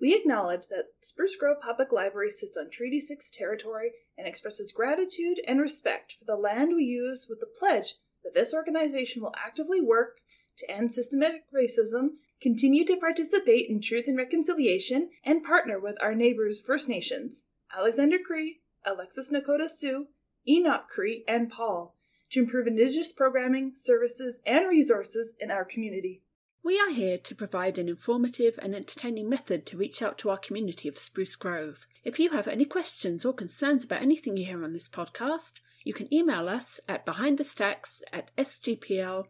We acknowledge that Spruce Grove Public Library sits on Treaty 6 territory and expresses gratitude and respect for the land we use with the pledge that this organization will actively work to end systematic racism, continue to participate in truth and reconciliation, and partner with our neighbors First Nations, Alexander Cree, Alexis Nakota Sioux, Enoch Cree, and Paul, to improve Indigenous programming, services, and resources in our community. We are here to provide an informative and entertaining method to reach out to our community of Spruce Grove. If you have any questions or concerns about anything you hear on this podcast, you can email us at behindthestacks at sgpl.ca.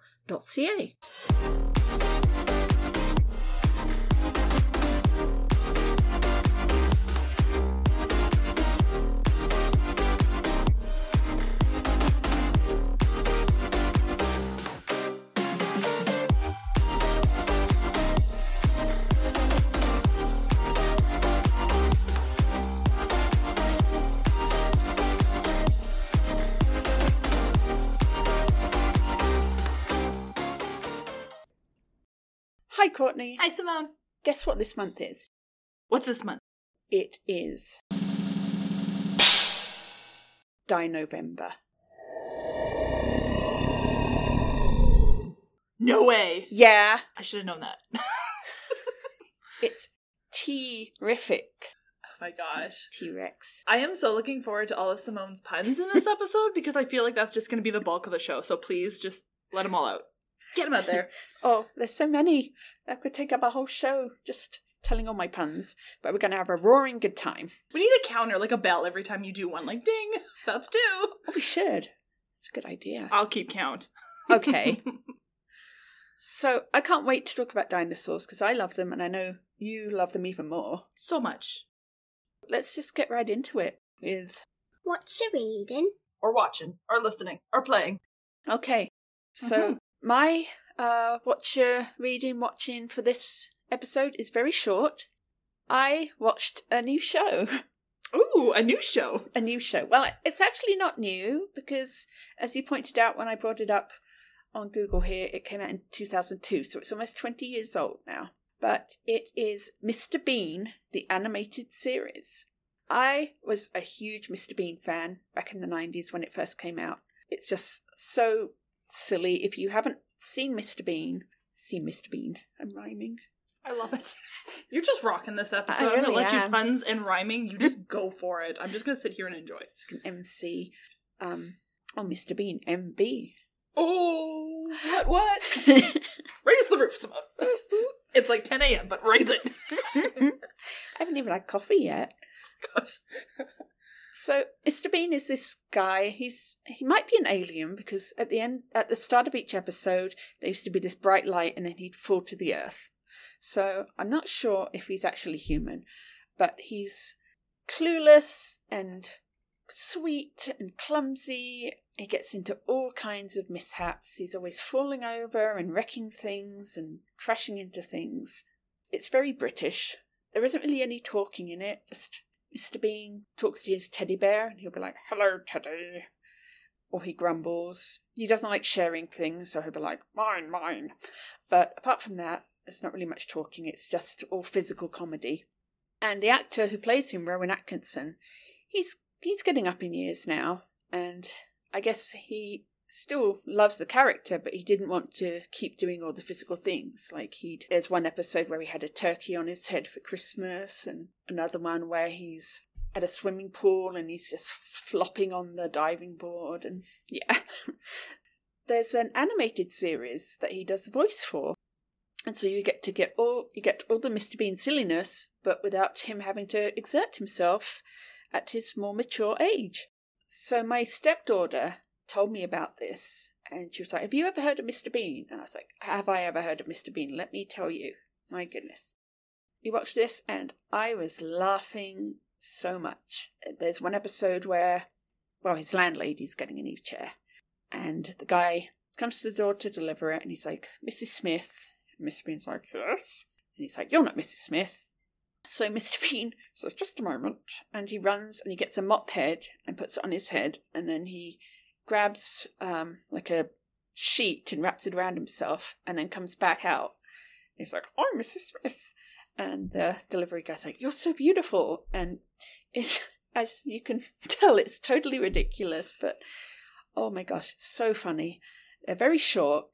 Courtney. Hi, Simone. Guess what this month is? What's this month? It is Dinovember. No way. Yeah, I should have known that. it's terrific. oh my gosh. T Rex. I am so looking forward to all of Simone's puns in this episode because I feel like that's just going to be the bulk of the show. So please just let them all out. Get them out there. Oh, there's so many. That could take up a whole show just telling all my puns. But we're going to have a roaring good time. we need a counter, like a bell, every time you do one. Like, ding, that's two. Oh, we should. It's a good idea. I'll keep count. Okay. so I can't wait to talk about dinosaurs because I love them and I know you love them even more. so much. Let's just get right into it with. What you reading? Or watching, or listening, or playing. Okay. So mm-hmm. My uh what you're reading, watching for this episode is very short. I watched a new show. Ooh, a new show. a new show. Well, it's actually not new because, as you pointed out when I brought it up on Google here, it came out in 2002, so it's almost 20 years old now. But it is Mr. Bean, the animated series. I was a huge Mr. Bean fan back in the 90s when it first came out. It's just so silly. If you haven't seen Mr. Bean, see Mr. Bean. I'm rhyming. I love it. You're just rocking this episode. I I'm gonna really let you puns and rhyming. You just go for it. I'm just gonna sit here and enjoy. An MC. Um, oh, Mr. Bean, MB. Oh, what? What? raise the roof, Simone. It's like 10 a.m., but raise it. I haven't even had coffee yet. Gosh. So Mr. Bean is this guy. He's he might be an alien because at the end at the start of each episode there used to be this bright light and then he'd fall to the earth. So I'm not sure if he's actually human, but he's clueless and sweet and clumsy. He gets into all kinds of mishaps. He's always falling over and wrecking things and crashing into things. It's very British. There isn't really any talking in it, just Mr. Bean talks to his teddy bear and he'll be like, Hello, Teddy. Or he grumbles. He doesn't like sharing things, so he'll be like, Mine, mine. But apart from that, it's not really much talking, it's just all physical comedy. And the actor who plays him, Rowan Atkinson, he's he's getting up in years now, and I guess he still loves the character, but he didn't want to keep doing all the physical things. Like he, there's one episode where he had a turkey on his head for Christmas, and another one where he's at a swimming pool and he's just flopping on the diving board, and yeah. there's an animated series that he does the voice for. And so you get to get all you get all the Mr. Bean silliness, but without him having to exert himself at his more mature age. So my stepdaughter told me about this, and she was like, "Have you ever heard of Mr. Bean?" And I was like, "Have I ever heard of Mr. Bean? Let me tell you. My goodness." We watched this, and I was laughing so much. There's one episode where, well, his landlady's getting a new chair, and the guy comes to the door to deliver it, and he's like, "Mrs. Smith." And Mr. Bean's like, "Yes." And he's like, "You're not Mrs. Smith." So Mr. Bean says, just a moment. And he runs and he gets a mop head and puts it on his head. And then he grabs um, like a sheet and wraps it around himself and then comes back out. He's like, I'm Mrs. Smith. and the delivery guy's like, "You're so beautiful," and it's as you can tell, it's totally ridiculous, but oh my gosh, so funny. They're very short.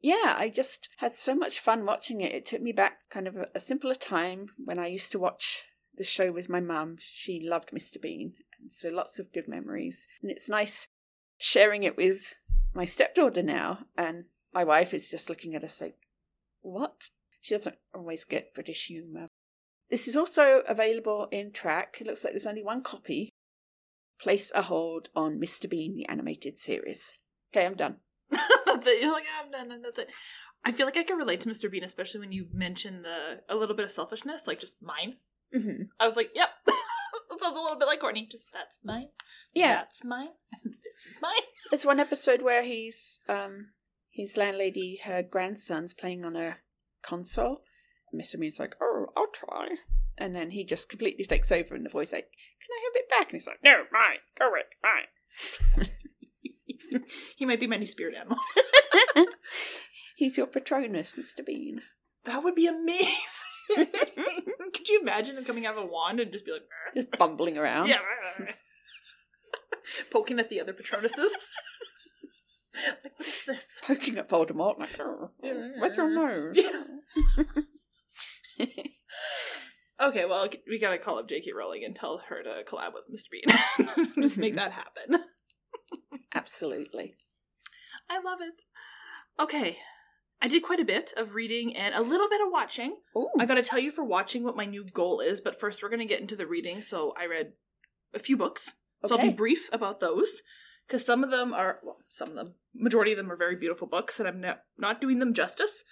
Yeah, I just had so much fun watching it. It took me back kind of a, a simpler time when I used to watch the show with my mum. She loved Mr. Bean, and so lots of good memories. And it's nice sharing it with my stepdaughter now, and my wife is just looking at us like, what? She doesn't always get British humour. This is also available in TRAC. It looks like there's only one copy. Place a hold on Mr. Bean, the animated series. Okay, I'm done. that's it. You're like, "Ah, I'm done, and that's it. I feel like I can relate to Mr. Bean, especially when you mention the a little bit of selfishness, like just mine. Mm-hmm. I was like, yep. that sounds a little bit like Courtney. Just that's mine. Yeah. That's mine. this is mine. There's one episode where he's um his landlady, her grandson's playing on a console. And Mr. Bean's like, Oh, I'll try. And then he just completely takes over and the boy's like, Can I have it back? And he's like, No, mine, go it, mine. he might be my new spirit animal. He's your Patronus, Mr. Bean. That would be amazing. Could you imagine him coming out of a wand and just be like. Just bumbling around. yeah, poking at the other Patronuses? like, what is this? Poking at Voldemort, like, oh, where's your nose? Yeah. Okay, well, we gotta call up J.K. Rowling and tell her to collab with Mr. Bean. just make that happen. Absolutely. I love it. Okay, I did quite a bit of reading and a little bit of watching. Ooh. I gotta tell you for watching what my new goal is, but first we're gonna get into the reading. So I read a few books. So I'll be brief about those. Because some of them are, well, some of them, majority of them are very beautiful books, and I'm not, not doing them justice.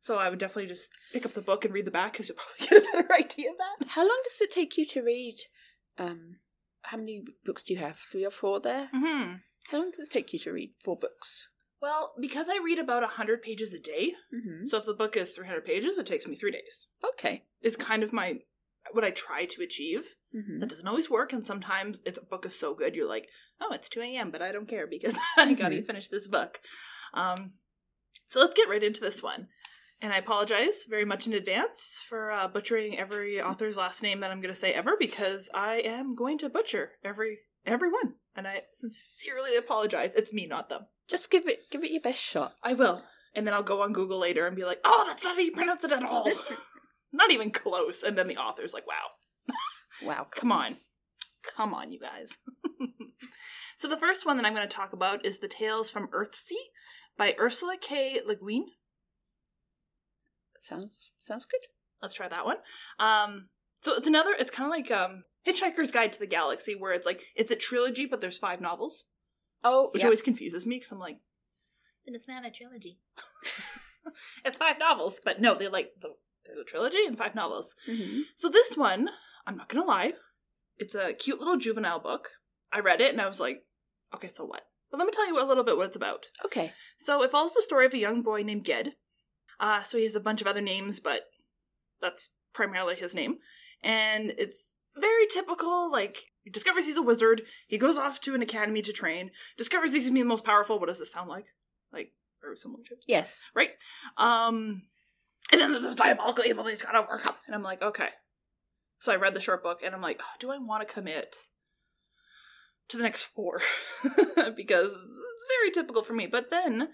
So I would definitely just pick up the book and read the back, because you'll probably get a better idea of that. How long does it take you to read? Um, how many books do you have? Three or four there? Mm-hmm. How long does it take you to read four books? Well, because I read about 100 pages a day, Mm-hmm. so if the book is 300 pages, it takes me three days. Okay. Is kind of my, what I try to achieve. Mm-hmm. That doesn't always work, and sometimes it's a book is so good you're like, oh, it's two a.m., but I don't care because I gotta Mhm. finish this book. Um, so let's get right into this one. And I apologize very much in advance for uh, butchering every author's last name that I'm going to say ever because I am going to butcher every every one, and I sincerely apologize. It's me, not them. Just give it give it your best shot. I will, and then I'll go on Google later and be like, oh, that's not how you pronounce it at all. not even close. And then the author's like, wow. Wow. Come on. Come on, you guys. so the first one that I'm going to talk about is The Tales from Earthsea by Ursula K. Le Guin. Sounds sounds good. Let's try that one. Um, so it's another, it's kind of like um, Hitchhiker's Guide to the Galaxy, where it's like, it's a trilogy, but there's five novels, Oh, which yeah. always confuses me because I'm like, then it's not a trilogy. it's five novels, but no, they like, the, there's a trilogy and five novels. Mhm. So this one, I'm not gonna lie, it's a cute little juvenile book. I read it and I was like, okay, so what? But let me tell you a little bit what it's about. Okay. So it follows the story of a young boy named Ged. Uh, so he has a bunch of other names, but that's primarily his name. And it's very typical, like, he discovers he's a wizard, he goes off to an academy to train, discovers he's gonna be the most powerful. What does this sound like? Like, very similar to Yes. right? Um, and then there's this diabolical evil that he's got to work up, and I'm like, okay. So I read the short book, and I'm like, oh, do I want to commit to the next four? because it's very typical for me. But then,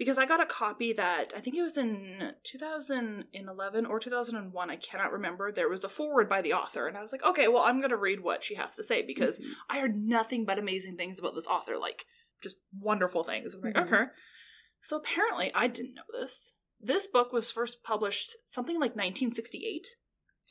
because I got a copy that I think it was in 2011 or 2001, I cannot remember. There was a forward by the author, and I was like, okay, well, I'm going to read what she has to say because Mhm. I heard nothing but amazing things about this author, like just wonderful things. I'm like, Mhm. okay. So apparently, I didn't know this. This book was first published something like 1968.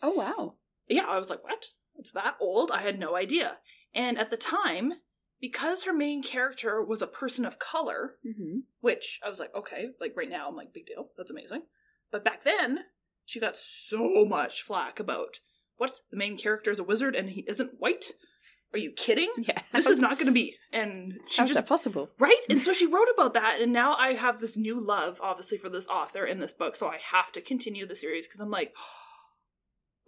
Oh wow. Yeah, I was like, what? It's that old? I had no idea. And at the time, because her main character was a person of color, Mm-hmm. which I was like, okay, like right now, I'm like, big deal. That's amazing. But back then, she got so much flack about what? The main character is a wizard and he isn't white? Are you kidding? Yeah. This is not going to be. And she How's just that possible? Right? And so she wrote about that, and now I have this new love, obviously, for this author in this book, so I have to continue the series because I'm like,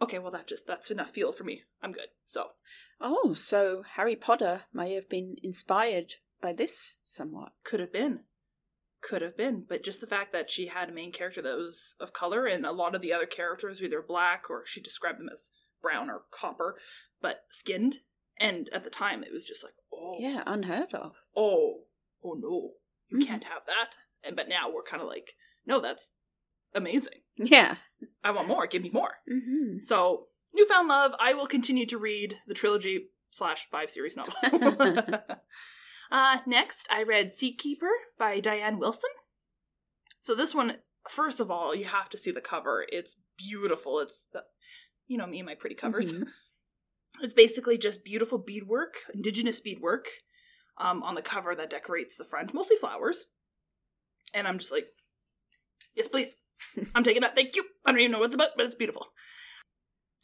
okay, well, that just, that's enough feel for me. I'm good. So, Oh, so Harry Potter may have been inspired by this somewhat. could have been. could have been, but just the fact that she had a main character that was of color and a lot of the other characters were either black or she described them as brown or copper, but skinned. And at the time, it was just like, oh, Yeah, unheard of. oh, oh no, you Mhm. can't have that. And but now we're kind of like, no, that's amazing. Yeah. I want more. Give me more. hmm So, Newfound Love, I will continue to read the trilogy slash five series novel. uh, next, I read Seed Keeper by Diane Wilson. So, this one, first of all, you have to see the cover. It's beautiful. It's, the, you know me and my pretty covers. Mhm. It's basically just beautiful beadwork, indigenous beadwork um, on the cover that decorates the front, mostly flowers. And I'm just like, yes, please. I'm taking that. Thank you. I don't even know what it's about, but it's beautiful.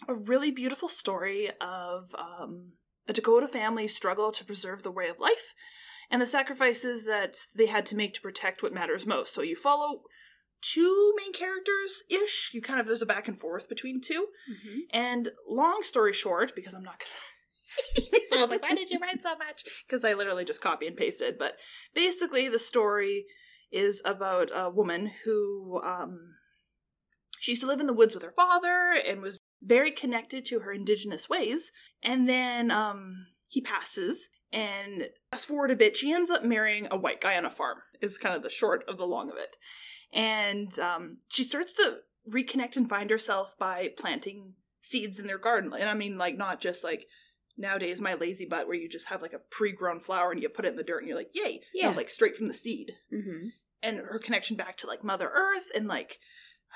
A really beautiful story of um, a Dakota family struggle to preserve the way of life and the sacrifices that they had to make to protect what matters most. So you follow two main characters ish. You kind of, there's a back and forth between two. Mhm. And long story short, because I'm not gonna. Someone's like, why did you write so much? Because I literally just copy and pasted. But basically, the story is about a woman who um, she used to live in the woods with her father and was very connected to her indigenous ways. And then um, he passes. And fast forward a bit, she ends up marrying a white guy on a farm, is kind of the short of the long of it. And um, she starts to reconnect and find herself by planting seeds in their garden. And I mean, like, not just like nowadays my lazy butt where you just have like a pre-grown flower and you put it in the dirt and you're like, yay. Yeah. No, like straight from the seed. Mhm. And her connection back to like Mother Earth and like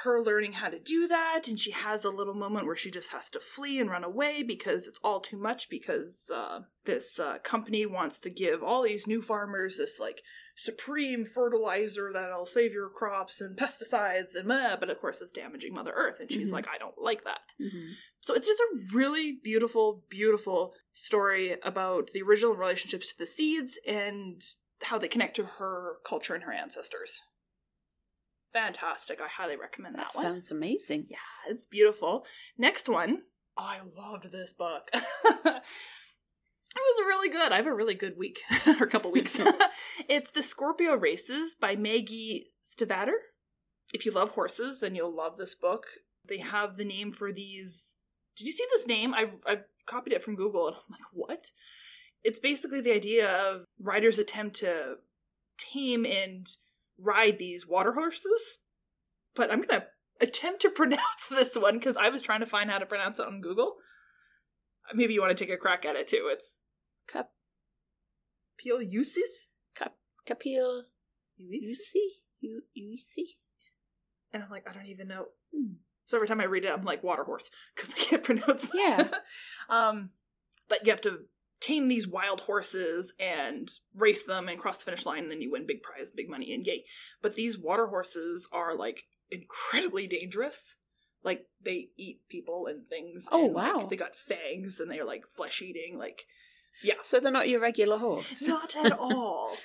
her learning how to do that. And she has a little moment where she just has to flee and run away because it's all too much because uh, this uh, company wants to give all these new farmers this like supreme fertilizer that'll save your crops and pesticides and blah, but of course it's damaging Mother Earth. And she's Mhm. like, I don't like that. Mhm. So it's just a really beautiful, beautiful story about the original relationships to the seeds and how they connect to her culture and her ancestors. Fantastic. I highly recommend that, That one. sounds amazing. Yeah, it's beautiful. Next one. Oh, I loved this book. it was really good. I have a really good week or a couple weeks. it's The Scorpio Races by Maggie Stiefvater. If you love horses, then you'll love this book. They have the name for these. Did you see this name? I I copied it from Google and I'm like, what? It's basically the idea of riders attempt to tame and ride these water horses. But I'm gonna attempt to pronounce this one because I was trying to find how to pronounce it on Google. Maybe you want to take a crack at it too. It's Cap- Piliusis? Capil Uis? Yusi? You Yusi? And I'm like, I don't even know. Hmm. So every time I read it, I'm like water horse because I can't pronounce. that. Yeah. um, but you have to tame these wild horses and race them and cross the finish line, and then you win big prize, big money, and yay! But these water horses are like incredibly dangerous. Like they eat people and things. Oh, and, like, wow. they got fangs and they're like flesh eating. Like, yeah, So they're not your regular horse. not at all.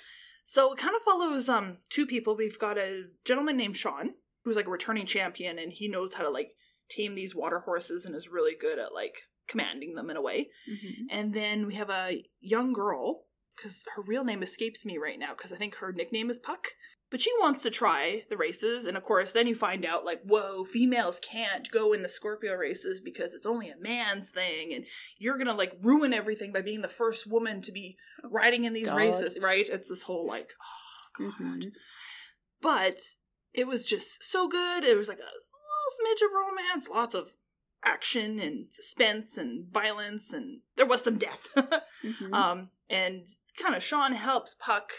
So it kind of follows um two people. We've got a gentleman named Sean who's like a returning champion, and he knows how to like tame these water horses and is really good at like commanding them in a way. Mhm. And then we have a young girl because her real name escapes me right now because I think her nickname is Puck. But she wants to try the races, and of course, then you find out like, whoa, females can't go in the Scorpio races because it's only a man's thing, and you're gonna like ruin everything by being the first woman to be riding in these God. races, right? It's this whole like, oh god. Mhm. But it was just so good. It was like a little smidge of romance, lots of action and suspense and violence, and there was some death. Mhm. Um, and kind of Sean helps Puck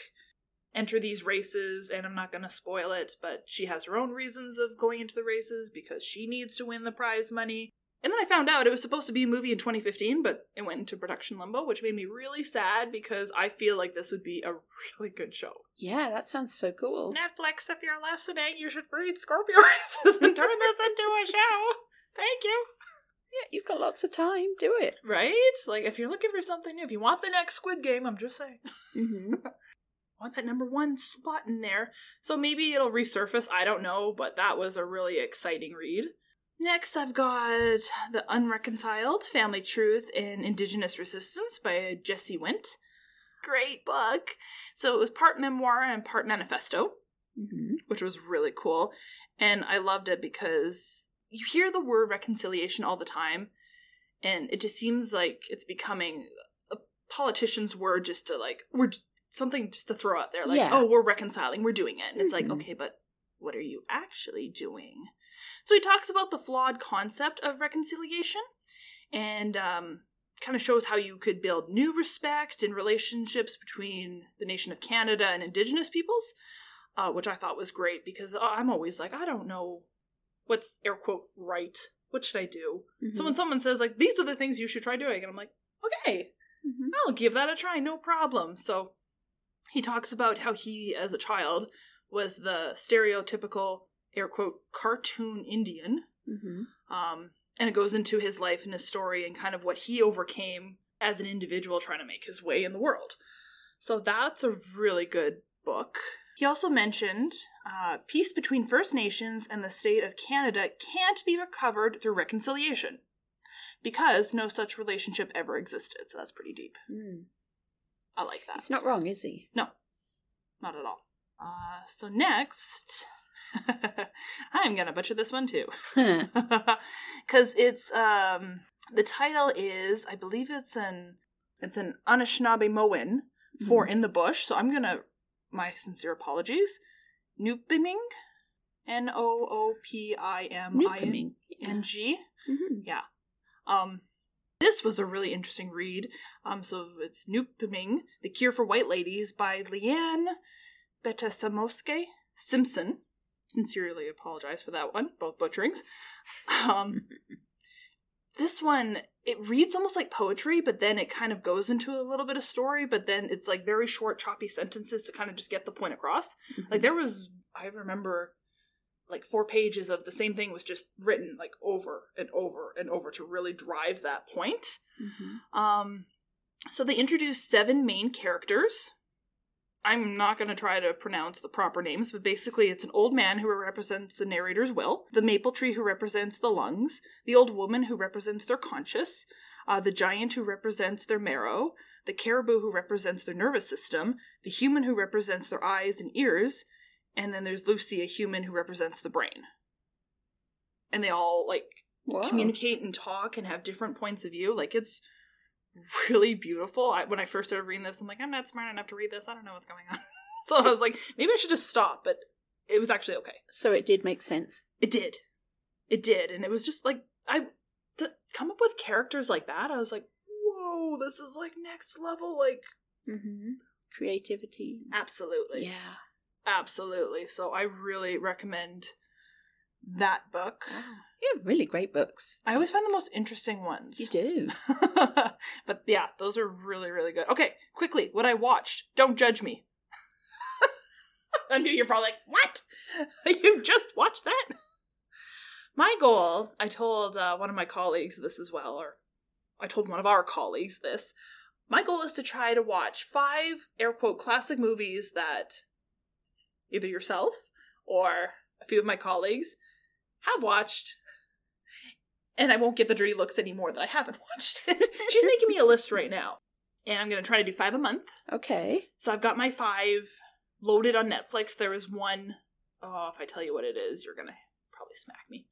enter these races, and I'm not going to spoil it, but she has her own reasons of going into the races because she needs to win the prize money. And then I found out it was supposed to be a movie in 2015, but it went into production limbo, which made me really sad because I feel like this would be a really good show. yeah, that sounds so cool. Netflix, if you're listening, you should read Scorpio Races and turn this into a show. Thank you. Yeah, you've got lots of time. Do it. Right? Like, if you're looking for something new, if you want the next Squid Game, I'm just saying. hmm want that number one spot in there. So maybe it'll resurface, I don't know, but that was a really exciting read. Next, I've got The Unreconciled Family Truth and Indigenous Resistance by Jesse Wente. Great book. So it was part memoir and part manifesto. Mm-hmm. which was really cool. And I loved it because you hear the word reconciliation all the time, and it just seems like it's becoming a politician's word just to like, we're something just to throw out there, like, Yeah. oh, we're reconciling, we're doing it. And it's like, Mhm. okay, but what are you actually doing? So he talks about the flawed concept of reconciliation and um, kind of shows how you could build new respect in relationships between the nation of Canada and Indigenous peoples uh, which I thought was great because uh, I'm always like, I don't know what's air quote right. What should I do? So when someone says like these are the things you should try doing, and I'm like, okay, Mhm. I'll give that a try, no problem. So he talks about how he, as a child, was the stereotypical air quote cartoon Indian, Mhm. um, and it goes into his life and his story and kind of what he overcame as an individual trying to make his way in the world. So that's a really good book. He also mentioned uh, peace between First Nations and the state of Canada can't be recovered through reconciliation because no such relationship ever existed. So that's pretty deep. Mm. I like that. He's not wrong, is he? No, not at all. Uh, so next, I'm gonna butcher this one too, because it's um the title is I believe it's an it's an Anishinaabemowin for Mhm. in the bush. So I'm gonna my sincere apologies. Noopiming, N O O P I M I. N G. Mhm. Um, this was a really interesting read. Um, so it's Noopiming, The Cure for White Ladies by Leanne Betasamosake Simpson. Sincerely apologize for that one, both butcherings. Um, this one, it reads almost like poetry, but then it kind of goes into a little bit of story, but then it's like very short, choppy sentences to kind of just get the point across. Like there was, I remember, like four pages of the same thing was just written like over and over and over to really drive that point. Mhm. Um, so they introduced seven main characters. I'm not going to try to pronounce the proper names, but basically it's an old man who represents the narrator's will, the maple tree who represents the lungs, the old woman who represents their conscious, uh, the giant who represents their marrow, the caribou who represents their nervous system, the human who represents their eyes and ears, and then there's Lucy, a human who represents the brain. And they all like Wow. communicate and talk and have different points of view. Like it's really beautiful. I, when I first started reading this, I'm like, I'm not smart enough to read this. I don't know what's going on. so I was like, maybe I should just stop. But it was actually okay. So it did make sense. It did. It did, and it was just like I to come up with characters like that. I was like, whoa, this is like next level. Like Mm-hmm. Creativity. absolutely, Yeah. Absolutely. So I really recommend that book. Wow. You have really great books. I always find the most interesting ones. You do. but yeah, those are really, really good. Okay, quickly, what I watched. Don't judge me. I knew you're probably like, what? you just watched that? My goal, I told uh, one of my colleagues this as well, or I told one of our colleagues this. My goal is to try to watch five air quote classic movies that either yourself or a few of my colleagues have watched and I won't get the dirty looks anymore that I haven't watched it. She's making me a list right now. And I'm going to try to do five a month. Okay. So I've got my five loaded on Netflix. There is one, oh, if I tell you what it is, you're going to probably smack me.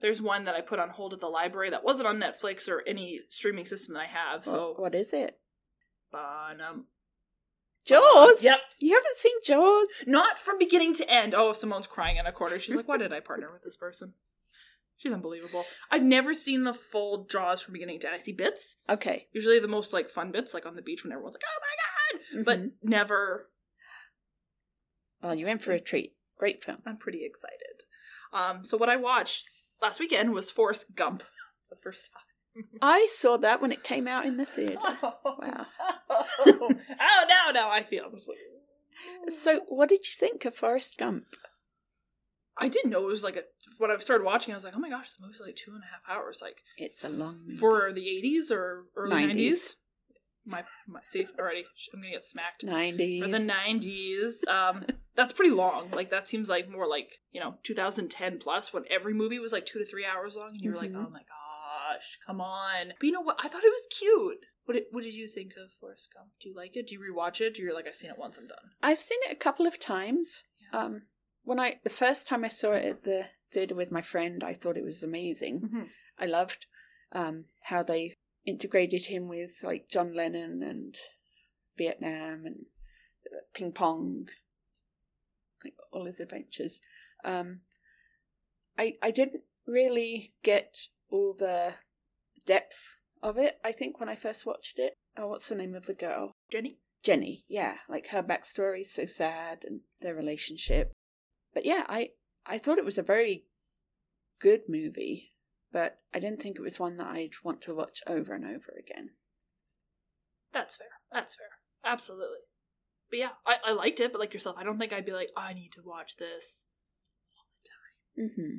There's one that I put on hold at the library that wasn't on Netflix or any streaming system that I have. So, What- what is it? Bonum. Jaws. Yep. You haven't seen Jaws? Not from beginning to end. Oh, Simone's crying in a corner. She's like, why did I partner with this person? She's unbelievable. I've never seen the full Jaws from beginning to end. I see bits. Okay. Usually the most like fun bits, like on the beach when everyone's like, "Oh my god!" But Mhm. never. well, you're in for a treat. Great film. I'm pretty excited. Um, so what I watched last weekend was Forrest Gump, the first time. I saw that when it came out in the theatre. Wow. oh now, now I feel. I'm just like, So, what did you think of Forrest Gump? I didn't know it was like a. When I started watching, I was like, "Oh my gosh, this movie's like two and a half hours." Like It's a long movie. for the '80s or early 90s. '90s. My, my see already, I'm gonna get smacked. 90s. for the 90s um that's pretty long like that seems like more like you know 2010 plus when every movie was like two to three hours long and you were like Mhm. oh my gosh come on but you know what i thought it was cute what did, what did you think of Forrest Gump? Do you like it? Do you rewatch it? Do you like I've seen it once I'm done? I've seen it a couple of times. Yeah. Um, when I the first time I saw it at the theater with my friend, I thought it was amazing. Mhm. I loved um, how they integrated him with like John Lennon and Vietnam and uh, ping pong, like all his adventures. Um, I I didn't really get all the depth of it. I think when I first watched it. Oh, what's the name of the girl? Jenny? Jenny, yeah, like her backstory is so sad and their relationship. But yeah, I I thought it was a very good movie, but I didn't think it was one that I'd want to watch over and over again. That's fair. That's fair. Absolutely. But yeah, I, I liked it, but like yourself, I don't think I'd be like, I need to watch this. All the time. Mm-hmm.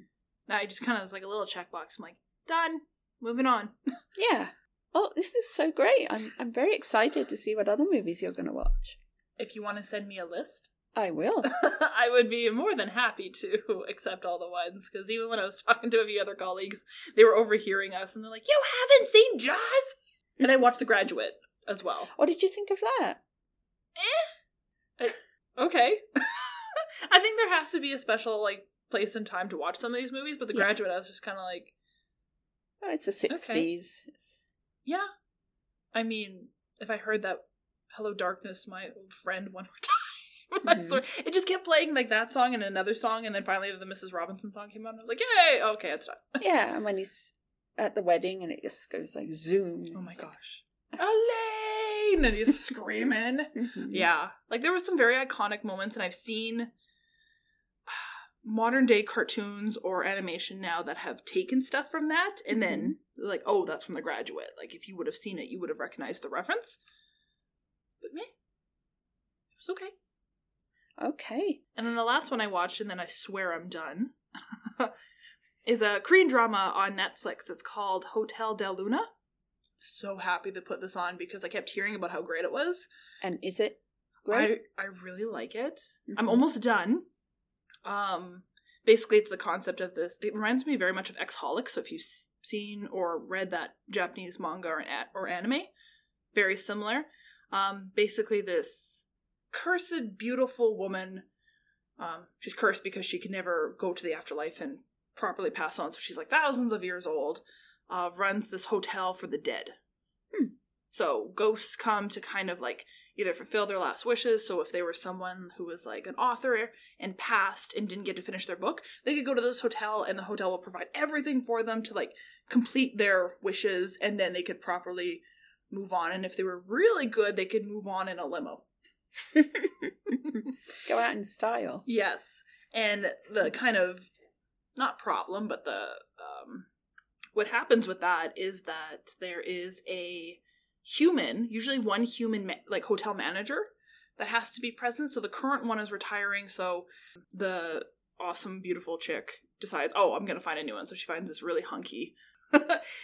Now I just kind of was like a little checkbox. I'm like, done. Moving on. Yeah. Oh, this is so great. I'm I'm very excited to see what other movies you're going to watch. If you want to send me a list, I will. I would be more than happy to accept all the ones because even when I was talking to a few other colleagues, they were overhearing us and they're like, "You haven't seen Jaws?" And I watched The Graduate as well. what did you think of that? Eh. Okay, I think there has to be a special like place and time to watch some of these movies, but The Yeah. Graduate, I was just kind of like, Oh, it's the 60s. It's, yeah. I mean, if I heard that "Hello Darkness," my old friend, one more time. Mhm. swear, it just kept playing like that song and another song, and then finally the Mrs. Robinson song came on. And I was like, "Yay! Okay, it's done." yeah, and when he's at the wedding and it just goes like zoom. Oh my It's like- gosh. Elaine! And he's screaming. Mhm. Yeah. Like there were some very iconic moments, and I've seen modern day cartoons or animation now that have taken stuff from that and then like, oh, that's from the graduate. Like if you would have seen it, you would have recognized the reference. But me. It was okay. Okay. And then the last one I watched, and then I swear I'm done, is a Korean drama on Netflix. It's called Hotel Del Luna. So happy to put this on because I kept hearing about how great it was. And is it great? I, I really like it. Mhm. I'm almost done. Um, basically, it's the concept of this. It reminds me very much of xxxHolic. So if you've seen or read that Japanese manga or, or anime, very similar. Um, basically, this cursed, beautiful woman. Um, she's cursed because she can never go to the afterlife and properly pass on. So she's like thousands of years old. Uh, runs this hotel for the dead. Hmm. So ghosts come to kind of like either fulfill their last wishes. So if they were someone who was like an author and passed and didn't get to finish their book, they could go to this hotel and the hotel will provide everything for them to like complete their wishes and then they could properly move on. And if they were really good, they could move on in a limo. Go out in style. Yes. And the kind of not problem, but the um what happens with that is that there is a human, usually one human ma- like hotel manager that has to be present. So the current one is retiring, so the awesome beautiful chick decides, "Oh, I'm going to find a new one." So she finds this really hunky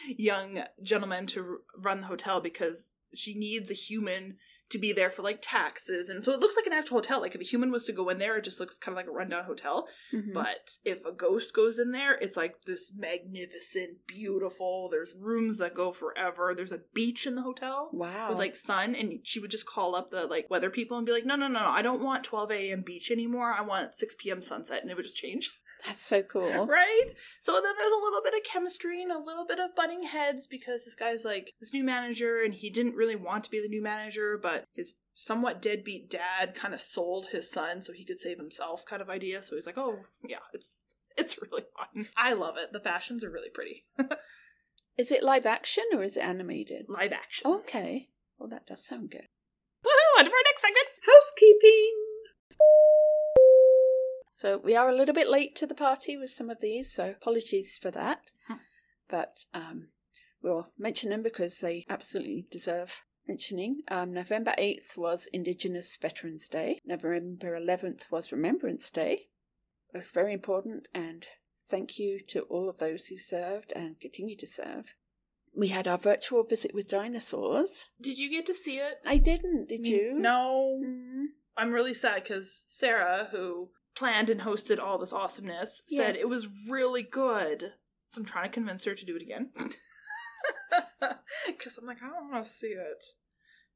young gentleman to run the hotel because she needs a human to be there for like taxes and so it looks like an actual hotel like if a human was to go in there it just looks kind of like a rundown hotel Mhm. but if a ghost goes in there it's like this magnificent beautiful there's rooms that go forever there's a beach in the hotel wow. with like sun and she would just call up the like weather people and be like no no no no i don't want 12 a.m beach anymore i want 6 p.m sunset and it would just change That's so cool. right? So then there's a little bit of chemistry and a little bit of butting heads because this guy's like this new manager and he didn't really want to be the new manager, but his somewhat deadbeat dad kind of sold his son so he could save himself kind of idea. So he's like, oh yeah, it's it's really fun. I love it. The fashions are really pretty. Is it live action or is it animated? Live action. Oh, okay. Well, that does sound good. Woohoo! On to our next segment. Housekeeping! So we are a little bit late to the party with some of these, so apologies for that. Hmm. But um, we'll mention them because they absolutely deserve mentioning. Um, November 8th was Indigenous Veterans Day. November 11th was Remembrance Day. Both very important, and thank you to all of those who served and continue to serve. We had our virtual visit with dinosaurs. Did you get to see it? I didn't, did you? No. Mm. I'm really sad because Sarah, who planned and hosted all this awesomeness, said Yes. it was really good. So I'm trying to convince her to do it again. Because I'm like, I don't want to see it.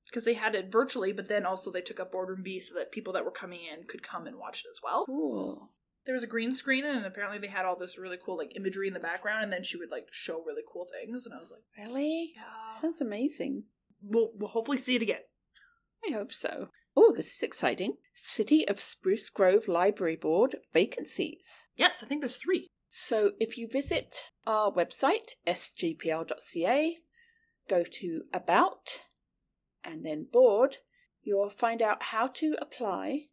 Because they had it virtually, but then also they took up Boardroom B so that people that were coming in could come and watch it as well. Cool. There was a green screen, and apparently they had all this really cool like imagery in the background, and then she would like show really cool things, and I was like, Really? yeah, Sounds amazing. we'll we'll hopefully see it again. I hope so. Oh, this is exciting. City of Spruce Grove Library Board vacancies. Yes, I think there's three. So if you visit our website, sgpl.ca, go to About, and then Board, you'll find out how to apply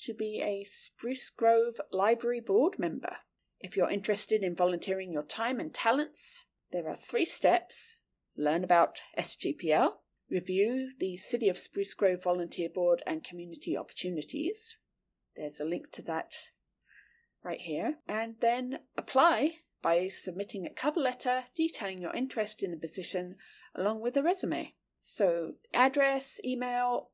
to be a Spruce Grove Library Board member. If you're interested in volunteering your time and talents, there are three steps learn about SGPL, review the City of Spruce Grove Volunteer Board and community opportunities. There's a link to that right here, and then apply by submitting a cover letter detailing your interest in the position along with a resume. So, address, email,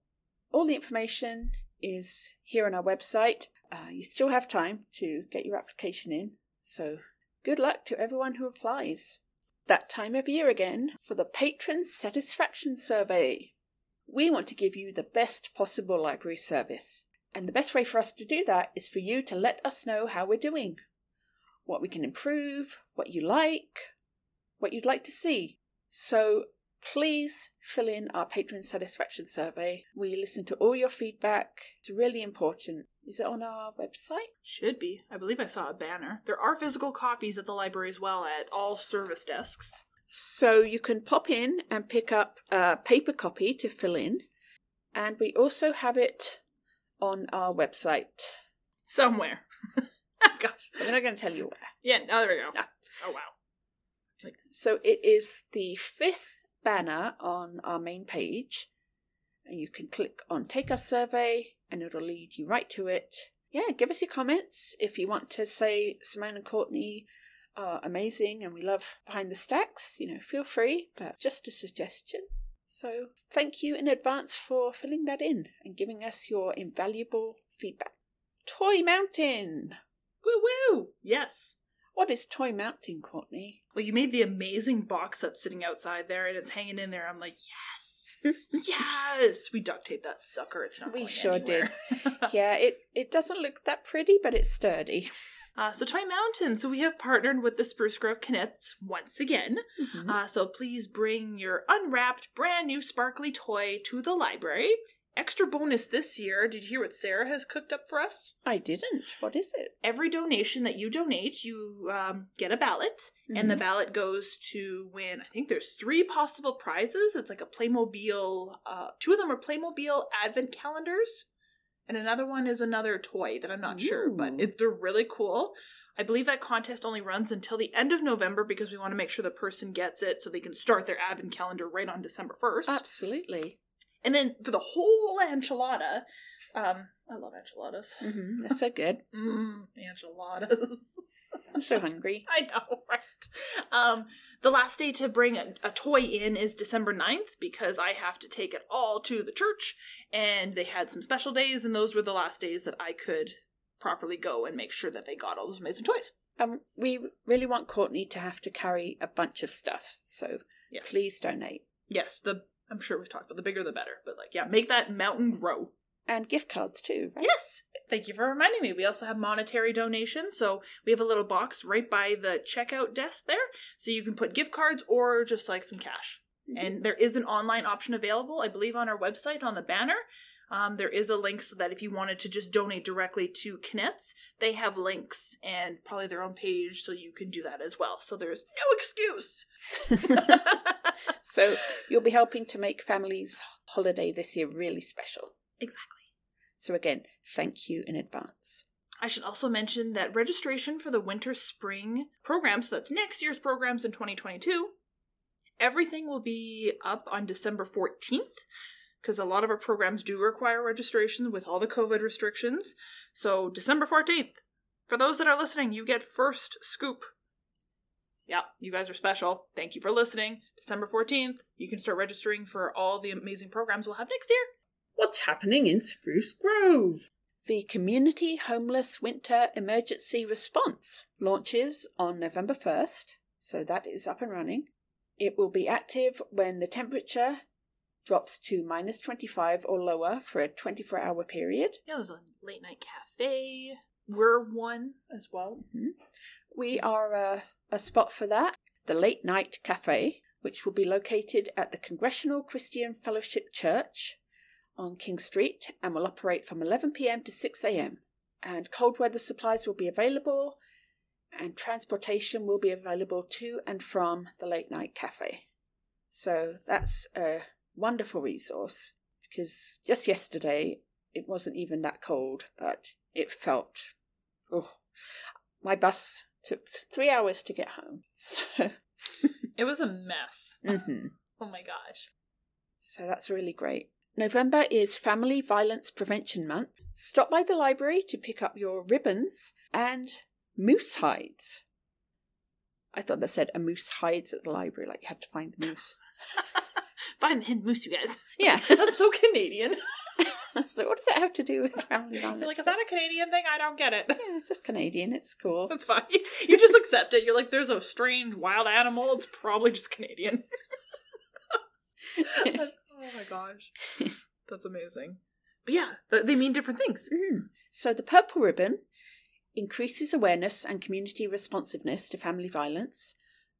all the information is here on our website. Uh, you still have time to get your application in, so good luck to everyone who applies. That time of year again for the Patron Satisfaction Survey. We want to give you the best possible library service. And the best way for us to do that is for you to let us know how we're doing, what we can improve, what you like, what you'd like to see. So please fill in our patron satisfaction survey. We listen to all your feedback. It's really important. Is it on our website? Should be. I believe I saw a banner. There are physical copies at the library as well at all service desks. So you can pop in and pick up a paper copy to fill in. And we also have it on our website. Somewhere. Gosh. We're not going to tell you where. Yeah, oh, there we go. Ah. Oh, wow. So it is the fifth banner on our main page. And you can click on Take Us Survey and it'll lead you right to it. Yeah, give us your comments if you want to say Simone and Courtney are amazing and we love Behind the Stacks. You know, feel free, but just a suggestion. So thank you in advance for filling that in and giving us your invaluable feedback. Toy Mountain! Woo woo! Yes. What is Toy Mountain, Courtney? Well, you made the amazing box that's sitting outside there and it's hanging in there. I'm like, yes! Yes! We duct taped that sucker. It's not We going sure anywhere. yeah, it, it doesn't look that pretty, but it's sturdy. Uh, so Toy Mountain. So we have partnered with the Spruce Grove Knits once again. Mm-hmm. Uh, so please bring your unwrapped, brand new sparkly toy to the library. Extra bonus this year. Did you hear what Sarah has cooked up for us? I didn't. What is it? Every donation that you donate, you um, get a ballot, and the Mhm. ballot goes to win. I think there's three possible prizes. It's like a Playmobil. Uh, two of them are Playmobil advent calendars, and another one is another toy that I'm not sure, but Ooh. it, they're really cool. I believe that contest only runs until the end of November because we want to make sure the person gets it so they can start their advent calendar right on December 1st. Absolutely. And then for the whole enchilada, um, I love enchiladas. Mm-hmm. They're so good. Mmm, enchiladas. I'm so hungry. I know, right? Um, the last day to bring a, a toy in is December 9th because I have to take it all to the church, and they had some special days, and those were the last days that I could properly go and make sure that they got all those amazing toys. Um, we really want Courtney to have to carry a bunch of stuff, so Yes. please donate. Yes, the I'm sure we've talked about the bigger the better, but like, yeah, make that mountain grow. And gift cards too, right? Yes. Thank you for reminding me. We also have monetary donations. So we have a little box right by the checkout desk there. So you can put gift cards or just like some cash. Mhm. And there is an online option available, I believe, on our website on the banner. Um, there is a link so that if you wanted to just donate directly to Knets, they have links and probably their own page so you can do that as well. So there's no excuse. so you'll be helping to make families' holiday this year really special. exactly. So again, thank you in advance. I should also mention that registration for the winter spring program, so that's next year's programs in 2022, everything will be up on December 14th because a lot of our programs do require registration with all the COVID restrictions. So, December 14th, for those that are listening, you get first scoop. Yeah, you guys are special. Thank you for listening. December 14th, you can start registering for all the amazing programs we'll have next year. What's happening in Spruce Grove? The Community Homeless Winter Emergency Response launches on November 1st, so that is up and running. It will be active when the temperature drops to minus 25 or lower for a 24 hour period. Yeah, there's a late night cafe. we're one as well. Mm-hmm. We are a, a spot for that, the Late Night Cafe, which will be located at the Congressional Christian Fellowship Church on King Street and will operate from 11 pm to 6 am. And cold weather supplies will be available, and transportation will be available to and from the Late Night Cafe. So that's a wonderful resource because just yesterday it wasn't even that cold, but it felt. Oh, my bus took three hours to get home. So, It was a mess. mhm. Oh my gosh. so that's really great. November is Family Violence Prevention Month. Stop by the library to pick up your ribbons and moose hides. I thought they said a moose hides at the library, like you had to find the moose. Find the hidden moose, you guys. Yeah. That's so Canadian. so what does that have to do with family violence? You're like, is that a Canadian thing? I don't get it. Yeah, it's just Canadian. It's cool. That's fine. You just accept it. You're like, there's a strange wild animal. It's probably just Canadian. oh my gosh. That's amazing. But yeah, th- they mean different things. Mm. So the purple ribbon increases awareness and community responsiveness to family violence.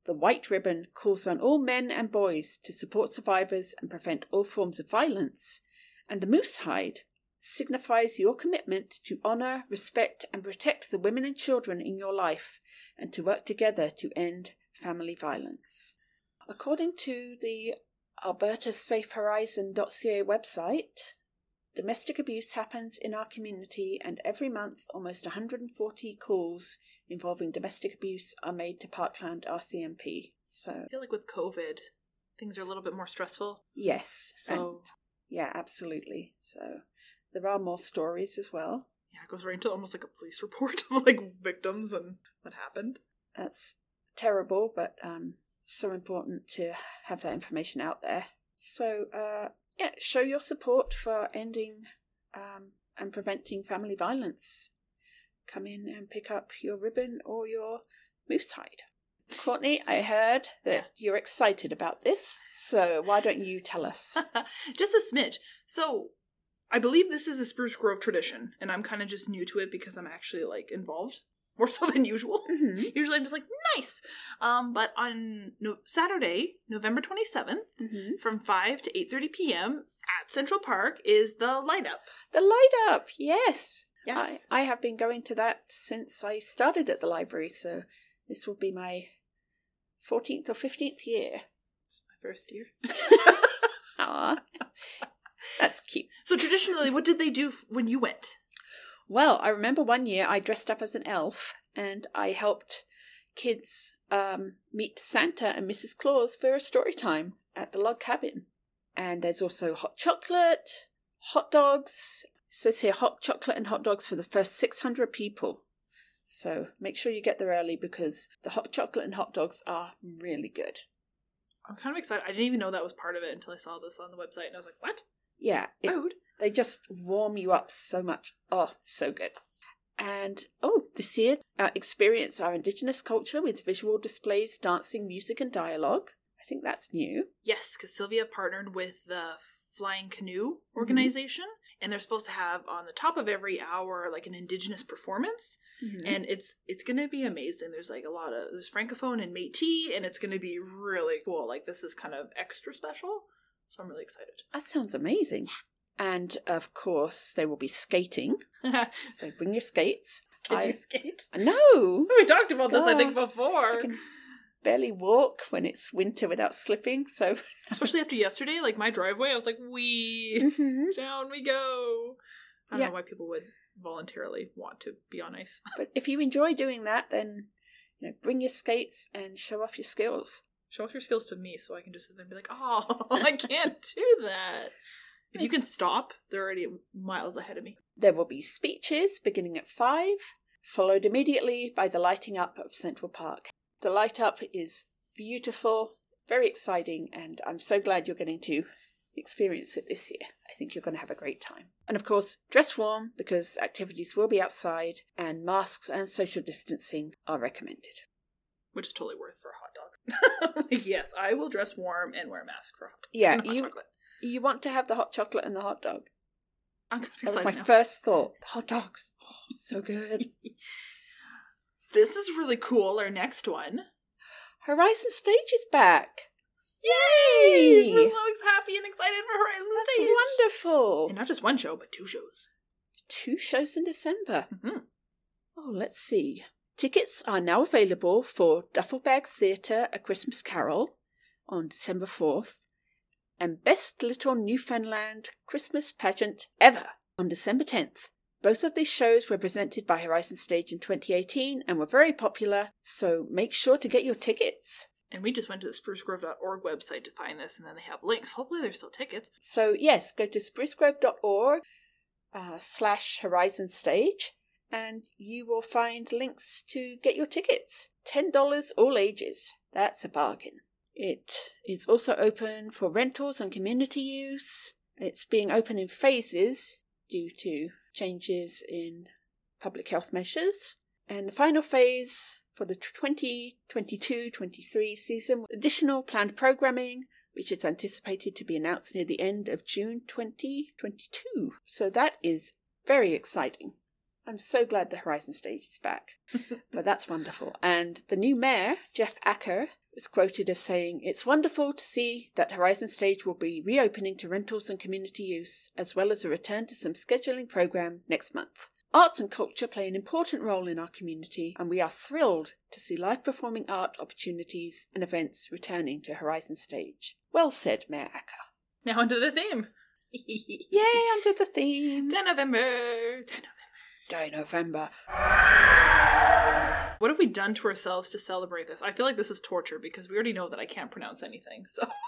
The white ribbon calls on all men and boys to support survivors and prevent all forms of violence. And the moose hide signifies your commitment to honour, respect, and protect the women and children in your life and to work together to end family violence. According to the Alberta Safe Horizon.ca website, Domestic abuse happens in our community, and every month almost 140 calls involving domestic abuse are made to Parkland RCMP. So, I feel like with COVID, things are a little bit more stressful. yes. and- So yeah, absolutely. So, there are more stories as well. yeah, it goes right into almost like a police report of like victims and what happened. That's terrible, but um, so important to have that information out there. So, uh, yeah, show your support for ending um, and preventing family violence. Come in and pick up your ribbon or your moose hide. Courtney, I heard that you're excited about this, so why don't you tell us? just a smidge. So, I believe this is a Spruce Grove tradition, and I'm kind of just new to it because I'm actually like involved more so than usual. Mhm, Usually, I'm just like nice. Um, but on no- Saturday, November 27th, mhm. from 5 to 8:30 p.m. at Central Park is the light up. The light up, yes. Yes. I, I have been going to that since I started at the library, so this will be my 14th or 15th year. It's my first year. Aw, that's cute. so traditionally, what did they do f- when you went? Well, I remember one year I dressed up as an elf and I helped kids um, meet Santa and Mrs. Claus for a story time at the log cabin. And there's also hot chocolate, hot dogs. It says here hot chocolate and hot dogs for the first 600 people. So make sure you get there early because the hot chocolate and hot dogs are really good. I'm kind of excited. I didn't even know that was part of it until I saw this on the website, and I was like, "What Yeah, it, food?" They just warm you up so much. Oh, so good. And oh, this year, uh, experience our Indigenous culture with visual displays, dancing, music, and dialogue. I think that's new. Yes, because Sylvia partnered with the Flying Canoe organization, and they're supposed to have on the top of every hour like an Indigenous performance, mm-hmm. and it's it's gonna be amazing. There's like a lot of there's francophone and Métis, and it's gonna be really cool. Like this is kind of extra special, so I'm really excited. that sounds amazing. And of course, they will be skating. So bring your skates. you I skate? no, We talked about this, I think, before. I can barely walk when it's winter without slipping. So Especially after yesterday, like my driveway, I was like, "We Mhm. down we go." I don't Yeah. know why people would voluntarily want to be on ice. but if you enjoy doing that, then you know, bring your skates and show off your skills. Show off your skills to me so I can just sit there and be like, oh, I can't do that. If you can stop, they're already miles ahead of me. There will be speeches beginning at 5, followed immediately by the lighting up of Central Park. The light up is beautiful, very exciting, and I'm so glad you're getting to experience it this year. I think you're going to have a great time. And of course, dress warm because activities will be outside and masks and social distancing are recommended. Which is totally worth for a hot dog. yes, I will dress warm and wear a mask for a hot dog. Yeah, hot you- chocolate. You want to have the hot chocolate and the hot dog. I'm That was my now. first thought. The hot dogs. Oh, so good. This is really cool. Our next one. Horizon Stage is back. Yay! We're so happy and excited for Horizon That's Stage. wonderful. And not just one show, but two shows. Two shows in December. Mhm. Oh, let's see. Tickets are now available for Duffelbag Theatre A Christmas Carol on December 4th and Best Little Newfoundland Christmas Pageant Ever on December 10th. Both of these shows were presented by Horizon Stage in 2018 and were very popular, so make sure to get your tickets. And we just went to the sprucegrove.org website to find this, and then they have links. Hopefully, there's still tickets. So, yes, go to sprucegrove.org uh, slash Horizon Stage and you will find links to get your tickets. $10 all ages. That's a bargain. It is also open for rentals and community use. It's being open in phases due to changes in public health measures. And the final phase for the 2022 23 season, additional planned programming, which is anticipated to be announced near the end of June 2022. So that is very exciting. I'm so glad the Horizon stage is back. but that's wonderful. And the new mayor, Jeff Acker, was quoted as saying, It's wonderful to see that Horizon Stage will be reopening to rentals and community use, as well as a return to some scheduling program next month. Arts and culture play an important role in our community, and we are thrilled to see live performing art opportunities and events returning to Horizon Stage. Well said, Mayor Acker. Now under the theme. Yay, under the theme. Dinovember. 10 November. Dinovember. What have we done to ourselves to celebrate this? I feel like this is torture because we already know that I can't pronounce anything. So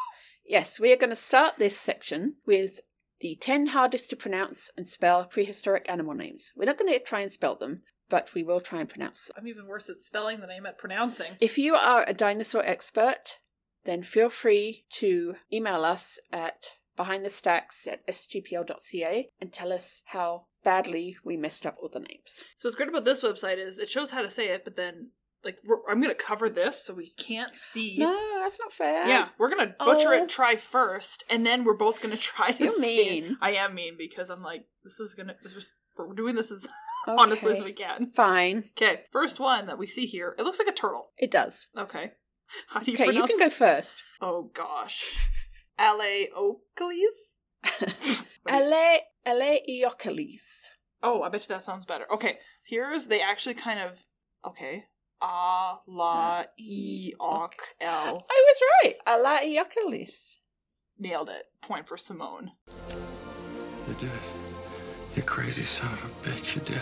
Yes, we are going to start this section with the 10 hardest to pronounce and spell prehistoric animal names. We're not going to try and spell them, but we will try and pronounce them. I'm even worse at spelling than I am at pronouncing. If you are a dinosaur expert, then feel free to email us at behindthestacks at sgpl.ca and tell us how badly we messed up all the names. So what's great about this website is it shows how to say it, but then like we're, I'm going to cover this so we can't see. No, that's not fair. Yeah, we're gonna butcher Oh. it try first, and then we're both gonna try to. It. mean. I am mean because I'm like, this is gonna. This was, we're doing this as honestly as we can. Fine. Okay, first one that we see here. It looks like a turtle. It does. Okay, how do you Okay, you can go first. Oh gosh, Aleocles. Ale Aleiocalis. oh, I bet you that sounds better. Okay, here's they actually kind of okay. A la e ok l. I was right. Eileanchelys. Nailed it. Point for Simone. You did. You crazy son of a bitch, you did.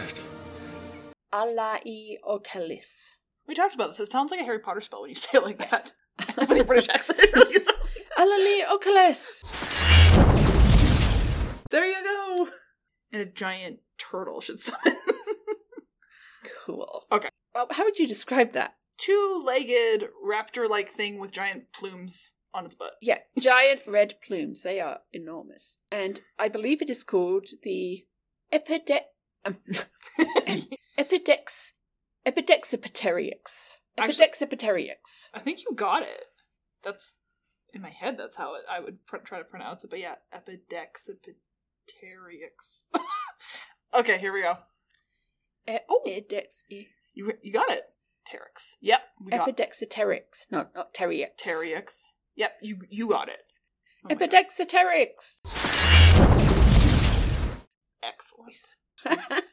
A la Aleiocalis. We talked about this. It sounds like a Harry Potter spell when you say it like Yes. that. With a British accent, it really sounds like Aleiocalis. There you go. And a giant turtle should summon. Cool. Okay. Well, how would you describe that? Two-legged raptor-like thing with giant plumes on its butt. Yeah, giant red plumes. They are enormous. And I believe it is called the Epide- um, Epidex Epidexipteryx. Actually- Epidexipteryx. I think you got it. That's in my head. That's how it, I would pr- try to pronounce it. But yeah, Epidexipteryx. okay, here we go. Eh, oh. Epidex- You you got it. Pteryx. Yep, we got Epidexipteryx. No, not Teryx. Pteryx. Yep, you you got it. Oh my Excellent.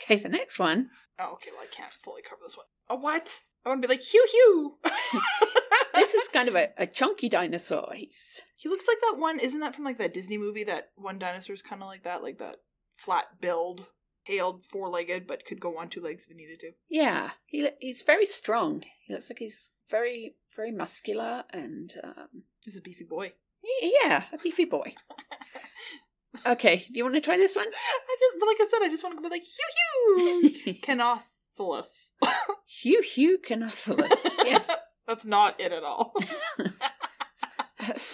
okay, the next one. Oh, okay. Well, I can't fully cover this one. Oh, what? I want to be like Hugh Hugh. This is kind of a, a chunky dinosaur. He's He looks like that one. Isn't that from like that Disney movie? That one dinosaur's kind of like that, like that flat build, tailed, four legged, but could go on two legs if it needed to. yeah, he he's very strong. He looks like he's very very muscular and um, He's a beefy boy. yeah, a beefy boy. Okay, do you want to try this one? I just, but like I said, I just want to be like Hugh Hugh. Canothalus. Hugh Hugh Canothalus. Yes, That's not it at all.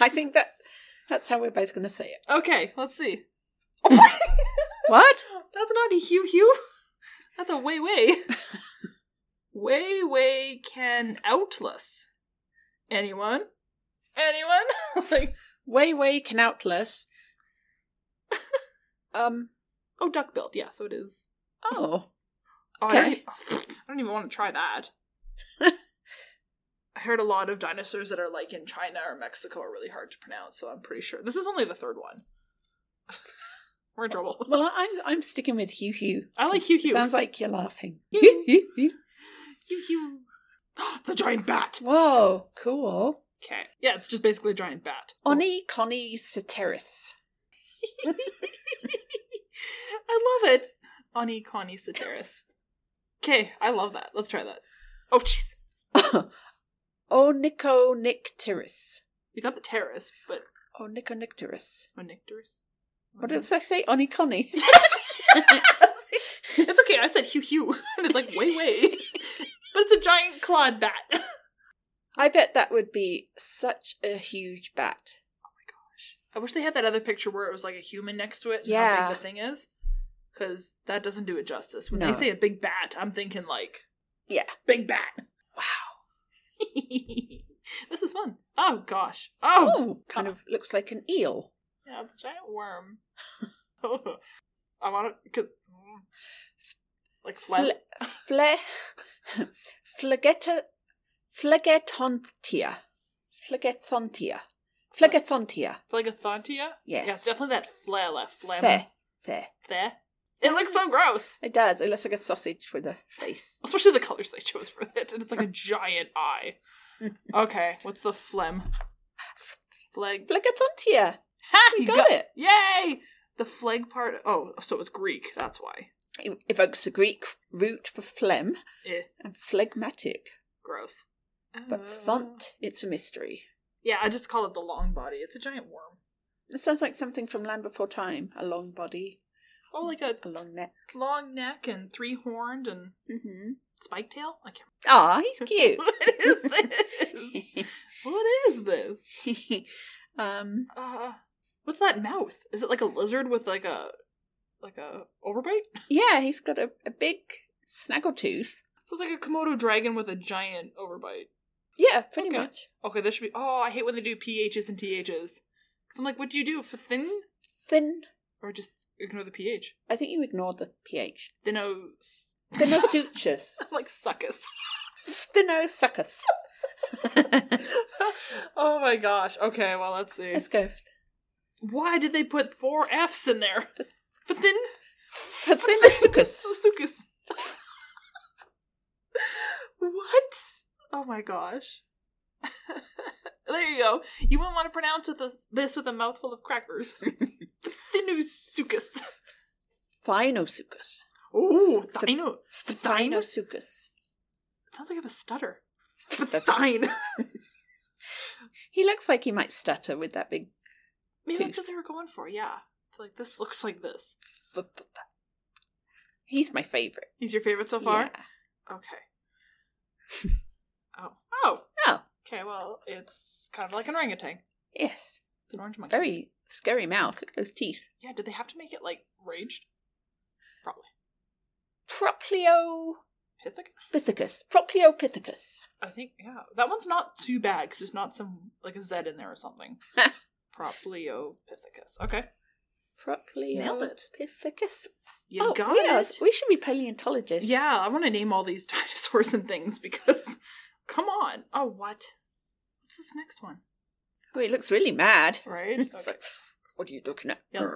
I think that that's how we're both going to say it. okay, let's see. What? That's not a Hugh Hugh. That's a way way. way way can outless. Anyone? Anyone? like Huehuecanauhtlus. Um. Oh, duck billed. Yeah, so it is. Oh. Oh, I, don't, Okay. e- I don't even want to try that. I heard a lot of dinosaurs that are like in China or Mexico are really hard to pronounce, so I'm pretty sure this is only the third one. We're in trouble. Well, I- I'm I'm sticking with Hugh Hugh. I like Hugh Hugh. Sounds like you're laughing. Hugh. Hugh Hugh. Hugh Hugh. it's a giant bat. Whoa, cool. Okay. Yeah, it's just basically a giant bat. Oni Connie Ceteris. I love it. Oni Connie Ceteris. Okay, I love that. Let's try that. Oh, jeez. Onico Nicteris. You got the terrace, but Onychonycteris. Onicterus? What did I say? Oni Connie. it's okay, I said Hugh Hugh. And it's like, way, way. But it's a giant clawed bat. I bet that would be such a huge bat. Oh my gosh! I wish they had that other picture where it was like a human next to it and how Yeah. big the thing is. Because that doesn't do it justice. When No. they say a big bat, I'm thinking like, Yeah. big bat. Wow. this is fun. Oh, gosh. Oh! Oh, kind of looks like an eel. Yeah, it's a giant worm. I want it because, mm, like phlegm. Fle, fle, phlegeta, phlegetontia. Phlegetontia. Phlegetontia. Phlegethontia. Yes. Yeah, it's definitely that phlegm. Phlegm. There. There. There. It looks so gross. It does. It looks like a sausage with a face. Especially the colors they chose for it, and it's like a giant eye. Okay, what's the phlegm? Phleg. Phlegetontia. Ha! We you got it. Yay! The phleg part. Oh, so it's Greek. That's why. It evokes the Greek root for phlegm Eh, and phlegmatic. gross. But Uh, font, it's a mystery. Yeah, I just call it the long body. It's a giant worm. It sounds like something from Land Before Time. A long body, Oh, like a a long neck. long neck and three horned and Mm-hmm. spike tail. I can't. Ah, he's cute. what is this? what is this? um, Uh, what's that mouth? Is it like a lizard with like a like a overbite? yeah, he's got a, a big snaggletooth. So it's like a Komodo dragon with a giant overbite. Yeah, pretty Okay. much. Okay, this should be. Oh, I hate when they do PHs and THs. Because I'm like, what do you do for thin? Thin. Or just ignore the PH? I think you ignore the ph. Thinnos. Thinosutchus. like suckus. Stenosucketh. oh my gosh. Okay, well, let's see. Let's go. Why did they put four F's in there? For thin? For Thinossuchus. Sucus. what? Oh my gosh. there you go. You wouldn't want to pronounce it this, this with a mouthful of crackers. Thinusucus. Phthinosuchus. Oh, thino. Thino. Phthinosuchus. Sounds like I have a stutter. Thine. He looks like he might stutter with that big. Maybe that's what they were going for, yeah. Like, this looks like this. He's my favorite. He's your favorite so far? Yeah. Okay. oh. Oh. Okay, well, it's kind of like an orangutan. yes. It's an orange monkey. Very scary mouth. Look at those teeth. Yeah, did they have to make it, like, raged? Probably. Propliopithecus. Pithecus? Propliopithecus. I think, yeah. That one's not too bad, because there's not some, like, a Z in there or something. Propleopithecus. Okay. Propliopithecus. You oh, got yes. it. We should be paleontologists. Yeah, I want to name all these dinosaurs and things, because, come on. Oh, what? What's this next one? Oh, he looks really mad. Right? It's Okay. like, what are you looking at? Yeah.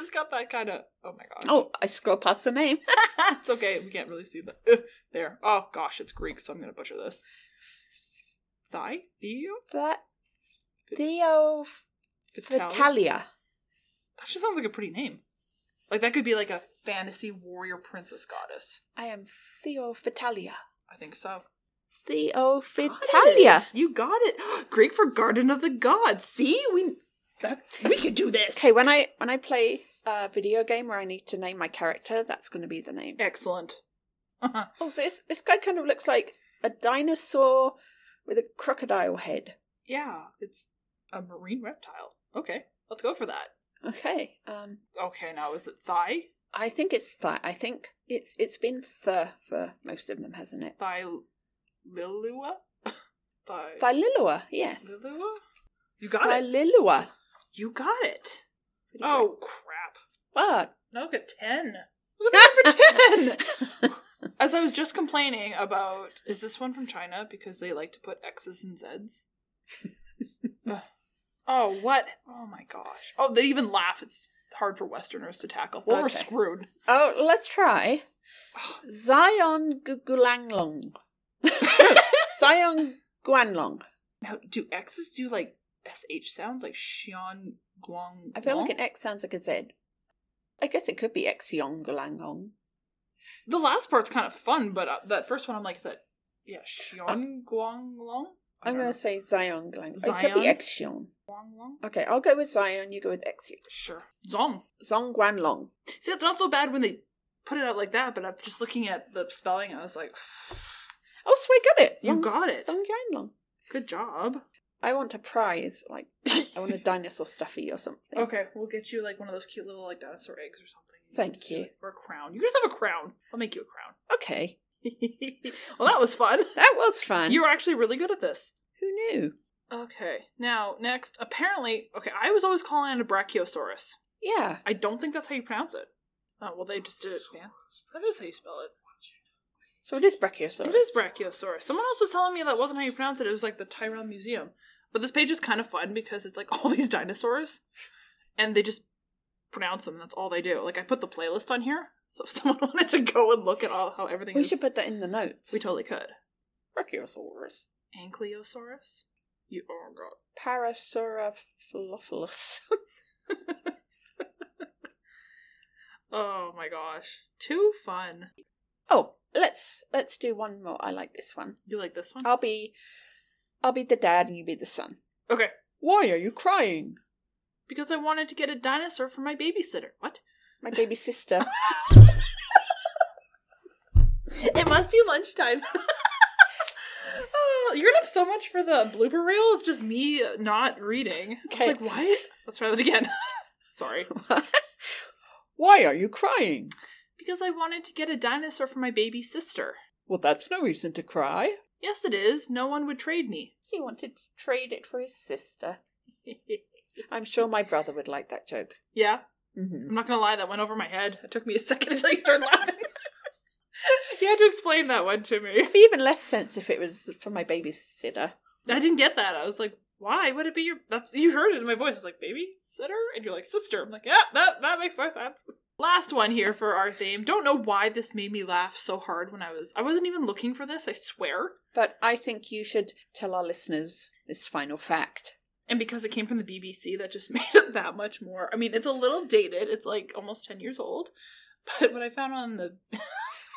it's got that kind of, oh my god. Oh, I scroll past the name. it's okay. We can't really see that. Ugh, there. Oh gosh, it's Greek, so I'm gonna butcher this. Thigh? Theo? That Theo Vitalia? Vitalia. That just sounds like a pretty name. Like that could be like a fantasy warrior princess goddess. I am Theiophytalia. I think so. Theo Got You got it. Greek for Garden of the Gods. See, we that, we could do this. Okay, when I when I play a video game where I need to name my character, that's going to be the name. Excellent. Oh, so this this guy kind of looks like a dinosaur with a crocodile head. yeah, it's a marine reptile. Okay, let's go for that. Okay, um, Okay, now is it thigh? I think it's that. I think it's it's been th for most of them, hasn't it? Thigh Lilua? Thigh Thililua, yes. Lilua? You got it. Thililua. You got it. Pretty Oh crap. What? No, look at 10. Look at that for 10! As I was just complaining about, is this one from China? Because they like to put X's and Z's. Ugh. oh, what? Oh my gosh. Oh, they even laugh. It's hard for Westerners to tackle. Well, we're Okay. screwed. Oh, let's try. Zion Gulanglong. Zion Guanlong. Now, do X's do like SH sounds like Xian Guang? I feel like an X sounds like a Z. I guess it could be Xiong Gulanglong. The last part's kind of fun, but uh, that first one I'm like, is that, yeah, Xian Guang Long? I I'm don't going know. to say Zion Gulang. It could be? Xiong. Okay, I'll go with Zion. You go with Xiong. Sure. Zong. Zong Guanlong. See, it's not so bad when they put it out like that, but I'm just looking at the spelling, I was like, Oh, so I got it. you got it. Zong Guanlong. Good job. I want a prize. Like, I want a dinosaur stuffy or something. Okay, we'll get you like one of those cute little like dinosaur eggs or something. Thank you. Or a crown. You can just have a crown. I'll make you a crown. Okay. well, that was fun. That was fun. You were actually really good at this. Who knew? Okay, now next, apparently, okay, I was always calling it a Brachiosaurus. Yeah. I don't think that's how you pronounce it. Oh, well, they just did it, man. That is how you spell it. So it is Brachiosaurus. It is Brachiosaurus. Someone else was telling me that wasn't how you pronounce it. It was like the Tyrrell Museum. But this page is kind of fun because it's like all these dinosaurs, and they just pronounce them. That's all they do. Like I put the playlist on here, so if someone wanted to go and look at all how everything We is, should put that in the notes. we totally could. Brachiosaurus. Ankylosaurus. You oh god. Parasaurolophilus. Oh my gosh, too fun. oh, let's let's do one more. I like this one. You like this one? I'll be I'll be the dad and you be the son. Okay. Why are you crying? Because I wanted to get a dinosaur for my babysitter. What? My baby sister. It must be lunchtime. oh, you're gonna have so much for the blooper reel. It's just me not reading. Okay. Like, what? Let's try that again. Sorry. Why are you crying? Because I wanted to get a dinosaur for my baby sister. Well, that's no reason to cry. Yes, it is. No one would trade me. He wanted to trade it for his sister. I'm sure my brother would like that joke. yeah, Mm-hmm. I'm not gonna lie. That went over my head. It took me a second until you started laughing. you had to explain that one to me. It'd be even less sense if it was for my babysitter. I didn't get that. I was like, why would it be your? That's you heard it in my voice. It's like babysitter and you're like sister. I'm like, yeah, that that makes more sense. Last one here for our theme. Don't know why this made me laugh so hard when I was. I wasn't even looking for this. I swear. But I think you should tell our listeners this final fact. And because it came from the BBC, that just made it that much more. I mean, it's a little dated. It's like almost ten years old. But what I found on the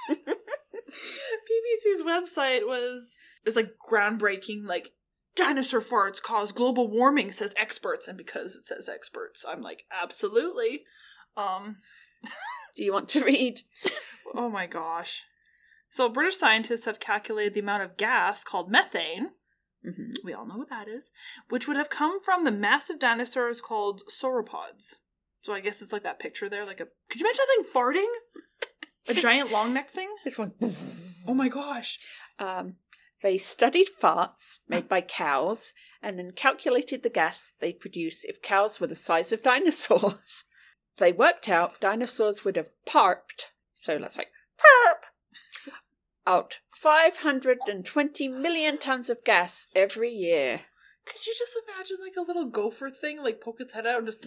BBC's website was it's like groundbreaking, like dinosaur farts cause global warming, says experts. And because it says experts, I'm like, absolutely. Um, Do you want to read? oh my gosh. So British scientists have calculated the amount of gas called methane. Mm-hmm. We all know what that is, which would have come from the massive dinosaurs called sauropods. So I guess it's like that picture there, like a. Could you imagine that thing farting? A giant long neck thing? This one. Oh my gosh. Um, they studied farts made by cows and then calculated the gas they'd produce if cows were the size of dinosaurs. they worked out dinosaurs would have parped, so let's say parp, out 520 million tons of gas every year. Could you just imagine like a little gopher thing, like poke its head out and just.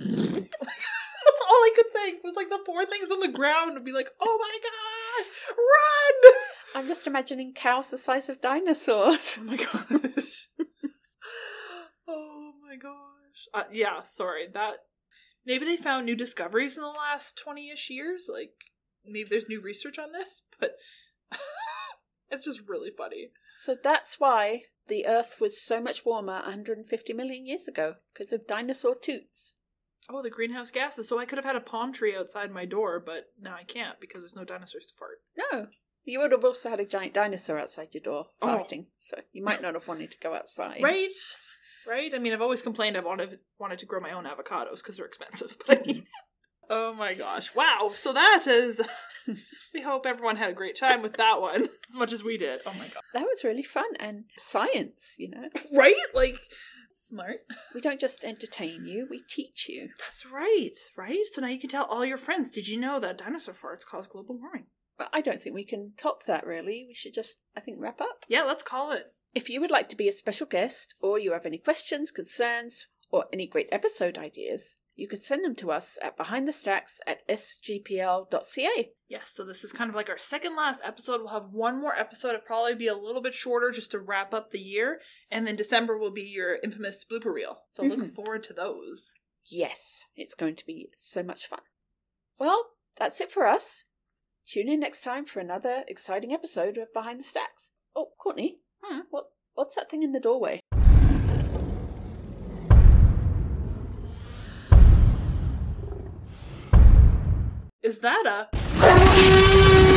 That's all I could think was like the poor thing's on the ground and be like, oh my god, run! I'm just imagining cows the size of dinosaurs. Oh my gosh. oh my gosh. Uh, yeah, sorry. That maybe they found new discoveries in the last 20ish years, like maybe there's new research on this, but it's just really funny. So that's why the Earth was so much warmer 150 million years ago, because of dinosaur toots. Oh, the greenhouse gases. So I could have had a palm tree outside my door, but now I can't because there's no dinosaurs to fart. No. You would have also had a giant dinosaur outside your door Oh. farting, so you might not have wanted to go outside. Right? Right? I mean, I've always complained I wanted wanted to grow my own avocados because they're expensive, but I mean, oh my gosh, wow! So that is. we hope everyone had a great time with that one as much as we did. Oh my god! That was really fun and science, you know. Right? Like Smart. We don't just entertain you, we teach you. That's right, right? So now you can tell all your friends. Did you know that dinosaur farts cause global warming? But I don't think we can top that, really. We should just, I think, wrap up. Yeah, let's call it. If you would like to be a special guest, or you have any questions, concerns, or any great episode ideas, you can send them to us at behindthestacks at sgpl.ca. Yes, so this is kind of like our second last episode. We'll have one more episode. It'll probably be a little bit shorter just to wrap up the year. And then December will be your infamous blooper reel. So look Mhm. forward to those. Yes, it's going to be so much fun. Well, that's it for us. Tune in next time for another exciting episode of Behind the Stacks. Oh, Courtney, Hmm? what what's that thing in the doorway? Is that a.